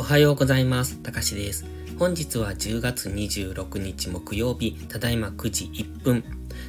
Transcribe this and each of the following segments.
おはようございます。たかしです。本日は10月26日木曜日、ただいま9時1分。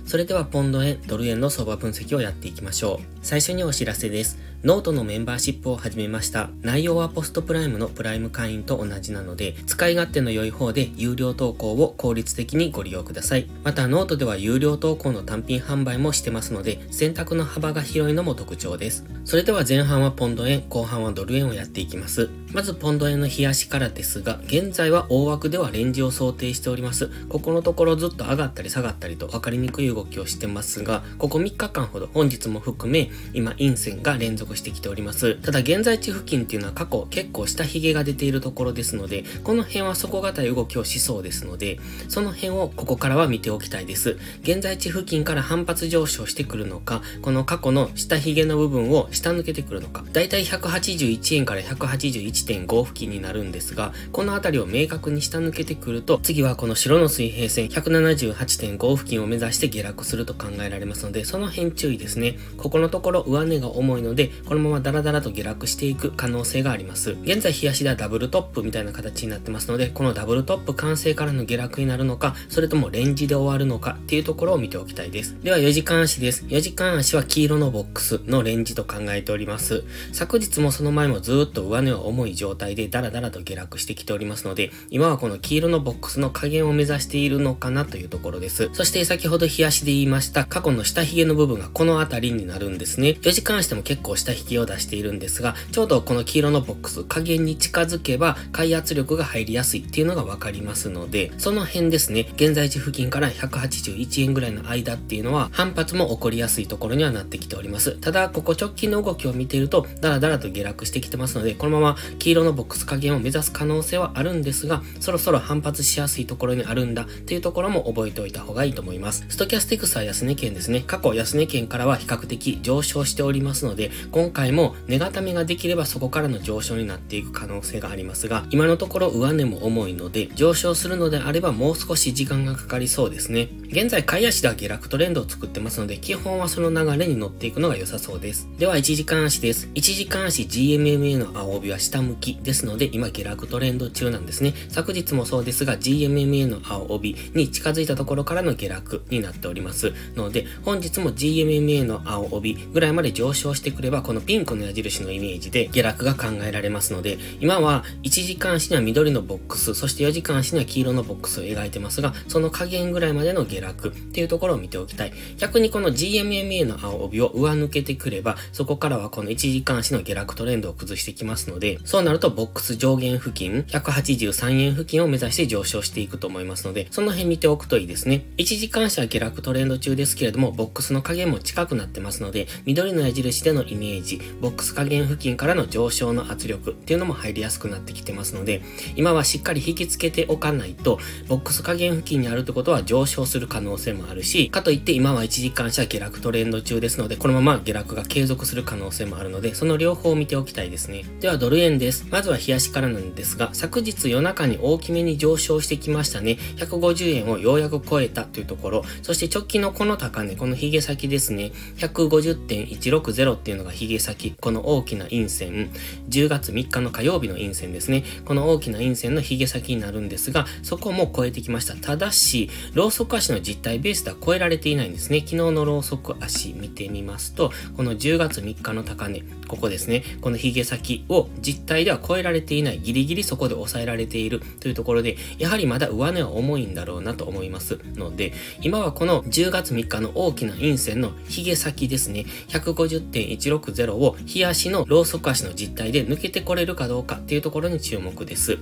それではポンド円、ドル円の相場分析をやっていきましょう。最初にお知らせです。ノートのメンバーシップを始めました。内容はポストプライムのプライム会員と同じなので、使い勝手の良い方で有料投稿を効率的にご利用ください。またノートでは有料投稿の単品販売もしてますので、選択の幅が広いのも特徴です。それでは前半はポンド円、後半はドル円をやっていきます。まずポンド円の日足からですが、現在は大枠ではレンジを想定しております。ここのところずっと上がったり下がったりと分かりにくい動きをしてますが、ここ3日間ほど本日も含め、今陰線が連続してきております。ただ現在地付近っていうのは過去結構下髭が出ているところですので、この辺は底堅い動きをしそうですので、その辺をここからは見ておきたいです。現在地付近から反発上昇してくるのか、この過去の下髭の部分を下抜けてくるのか、だいたい181円から181 1.5付近になるんですが、この辺りを明確に下抜けてくると、次はこの白の水平線178.5付近を目指して下落すると考えられますので、その辺注意ですね。ここのところ上値が重いので、このままダラダラと下落していく可能性があります。現在、冷やしではダブルトップみたいな形になってますので、このダブルトップ完成からの下落になるのか、それともレンジで終わるのかっていうところを見ておきたいです。では、4時間足です。4時間足は黄色のボックスのレンジと考えております。昨日もその前もずっと上値は重いい状態でダラダラと下落してきておりますので、今はこの黄色のボックスの加減を目指しているのかなというところです。そして先ほど冷やしで言いました過去の下髭の部分がこの辺りになるんですね。4時間足でも結構下髭を出しているんですが、ちょうどこの黄色のボックス加減に近づけば買い圧力が入りやすいっていうのがわかりますので、その辺ですね、現在地付近から181円ぐらいの間っていうのは反発も起こりやすいところにはなってきております。ただ、ここ直近の動きを見ていると、だらだらと下落してきてますので、このまま黄色のボックス加減を目指す可能性はあるんですが、そろそろ反発しやすいところにあるんだっていうところも覚えておいた方がいいと思います。ストキャスティクスは安値圏ですね。過去安値圏からは比較的上昇しておりますので、今回も値固めができればそこからの上昇になっていく可能性がありますが、今のところ上値も重いので、上昇するのであればもう少し時間がかかりそうですね。現在、買い足では下落トレンドを作ってますので、基本はその流れに乗っていくのが良さそうです。では、1時間足です。1時間足 GMMA の青帯は下向きですので、今下落トレンド中なんですね。昨日もそうですが、GMMA の青帯に近づいたところからの下落になっております。ので、本日も GMMA の青帯ぐらいまで上昇してくれば、このピンクの矢印のイメージで下落が考えられますので、今は1時間足には緑のボックス、そして4時間足には黄色のボックスを描いてますが、その加減ぐらいまでの下落っていうところを見ておきたい。逆にこの GMMA の青帯を上抜けてくれば、そこからはこの1時間足の下落トレンドを崩してきますので、そうなるとボックス上限付近、183円付近を目指して上昇していくと思いますので、その辺見ておくといいですね。1時間足は下落トレンド中ですけれども、ボックスの加減も近くなってますので、緑の矢印でのイメージ、ボックス加減付近からの上昇の圧力っていうのも入りやすくなってきてますので、今はしっかり引き付けておかないと、ボックス加減付近にあるってことは上昇する可能性もあるし、かといって今は1時間足は下落トレンド中ですので、このまま下落が継続する可能性もあるので、その両方を見ておきたいですね。ではドル円です。まずは冷やしからなんですが、昨日夜中に大きめに上昇してきましたね。150円をようやく超えたというところ、そして直近のこの高値、このヒゲ先ですね、150.160っていうのがヒゲ先、この大きな陰線、10月3日の火曜日の陰線ですね、この大きな陰線のヒゲ先になるんですが、そこも超えてきました。ただし、ローソク足の実体ベースでは超えられていないんですね。昨日のローソク足見てみますと、この10月3日の高値、ここですね、このヒゲ先を実体では超えられていない、ギリギリそこで抑えられているというところで、やはりまだ上値は重いんだろうなと思いますので、今はこの10月3日の大きな陰線のヒゲ先ですね、150.160を日足のローソク足の実体で抜けてこれるかどうかっていうところに注目です。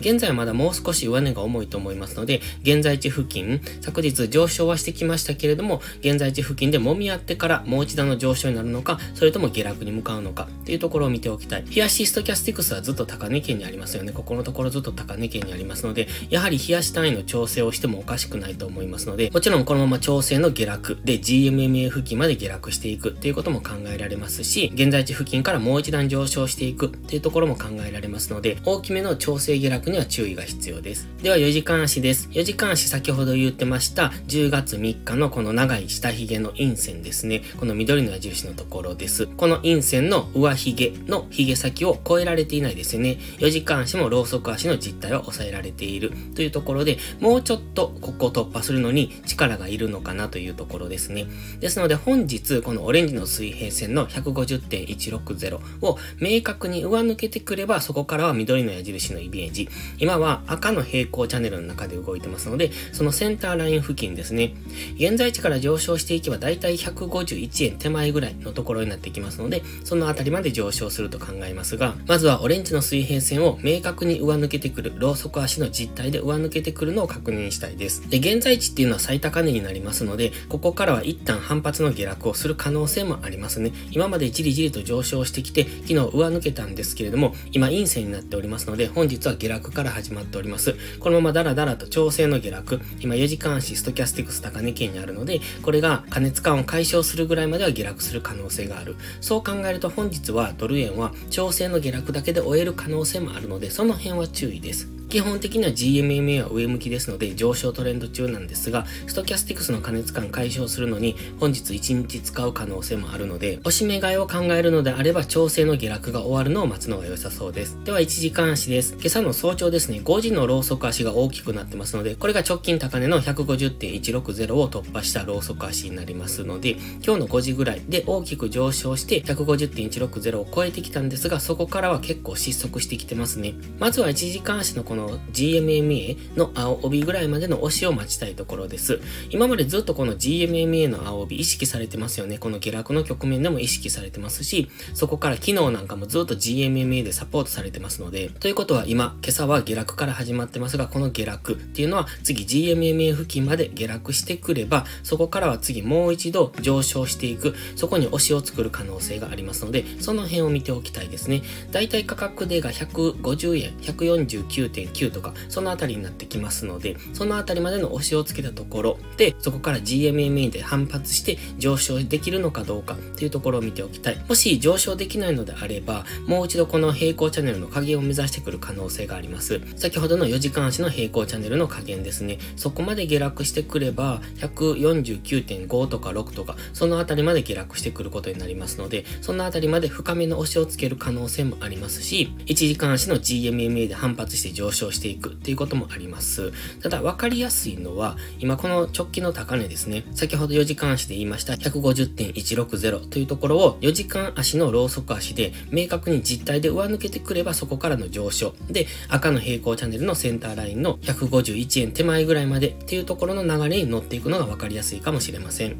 現在はまだもう少し上値が重いと思いますので、現在地付近、昨日上昇はしてきましたけれども、現在地付近で揉み合ってからもう一段の上昇になるのか、それとも下落に向かうのかっていうところを見ておきたい。冷やしストキャスティクスはずっと高値圏にありますよね。ここのところずっと高値圏にありますので、やはり冷やし単位の調整をしてもおかしくないと思いますので、もちろんこのまま調整の下落で GMMA 付近まで下落していくっていうことも考えられますし、現在地付近からもう一段上昇していくっていうところも考えられますので、大きめの調整下落には注意が必要です。では4時間足です。4時間足先ほど言ってました10月3日のこの長い下髭の陰線ですね。この緑の矢印のところです。この陰線の上髭の髭先を超えられれていないですね。4時間足もローソク足の実態は抑えられているというところで、もうちょっとここを突破するのに力がいるのかなというところですね。ですので本日このオレンジの水平線の150.160を明確に上抜けてくればそこからは緑の矢印のイメージ。今は赤の平行チャンネルの中で動いてますので、そのセンターライン付近ですね。現在地から上昇していけばだいたい151円手前ぐらいのところになってきますので、そのあたりまで上昇すると考えますが、まずははオレンジの水平線を明確に上抜けてくる、ローソク足の実態で上抜けてくるのを確認したいです。で、現在地っていうのは最高値になりますので、ここからは一旦反発の下落をする可能性もありますね。今までじりじりと上昇してきて、昨日上抜けたんですけれども、今陰線になっておりますので、本日は下落から始まっております。このままダラダラと調整の下落、今4時間足ストキャスティクス高値圏にあるので、これが加熱感を解消するぐらいまでは下落する可能性がある。そう考えると本日はドル円は調整の下落だだけで終える可能性もあるので、その辺は注意です。基本的には GMMA は上向きですので上昇トレンド中なんですが、ストキャスティクスの加熱感解消するのに本日1日使う可能性もあるので、押し目買いを考えるのであれば調整の下落が終わるのを待つのが良さそうです。では1時間足です。今朝の早朝ですね、5時のローソク足が大きくなってますので、これが直近高値の150.160を突破したローソク足になりますので、今日の5時ぐらいで大きく上昇して150.160を超えてきたんですが、そこからは結構失速してきてますね。まずは1時間足のこのの GMMA の青帯ぐらいまでの押しを待ちたいところです。今までずっとこの GMMA の青帯意識されてますよね。この下落の局面でも意識されてますし、そこから昨日なんかもずっと GMMA でサポートされてますので、ということは今、今朝は下落から始まってますが、この下落っていうのは次 GMMA 付近まで下落してくれば、そこからは次もう一度上昇していく、そこに押しを作る可能性がありますので、その辺を見ておきたいですね。だいたい価格でが150円、149.9 9とか、そのあたりになってきますので、そのあたりまでの押しをつけたところで、そこから GMMA で反発して上昇できるのかどうかっていうところを見ておきたい。もし上昇できないのであれば、もう一度この平行チャンネルの加減を目指してくる可能性があります。先ほどの4時間足の平行チャンネルの加減ですね。そこまで下落してくれば、149.5とか6とか、そのあたりまで下落してくることになりますので、そのあたりまで深めの押しをつける可能性もありますし、1時間足の GMMA で反発して上昇していくっていうこともあります。ただ分かりやすいのは、今この直近の高値ですね。先ほど4時間足で言いました150.160というところを4時間足のローソク足で明確に実体で上抜けてくればそこからの上昇。で、赤の平行チャンネルのセンターラインの151円手前ぐらいまでっていうところの流れに乗っていくのが分かりやすいかもしれません。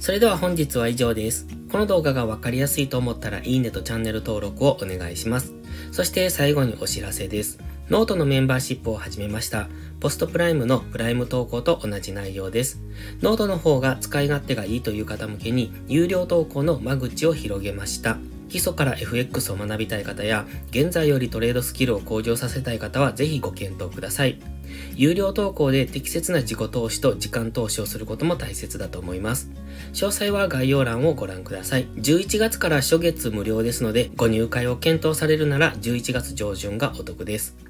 それでは本日は以上です。この動画がわかりやすいと思ったらいいねとチャンネル登録をお願いします。そして最後にお知らせです。ノートのメンバーシップを始めました。ポストプライムのプライム投稿と同じ内容です。ノートの方が使い勝手がいいという方向けに、有料投稿の間口を広げました。基礎から FX を学びたい方や、現在よりトレードスキルを向上させたい方はぜひご検討ください。有料投稿で適切な自己投資と時間投資をすることも大切だと思います。詳細は概要欄をご覧ください。11月から初月無料ですので、ご入会を検討されるなら11月上旬がお得です。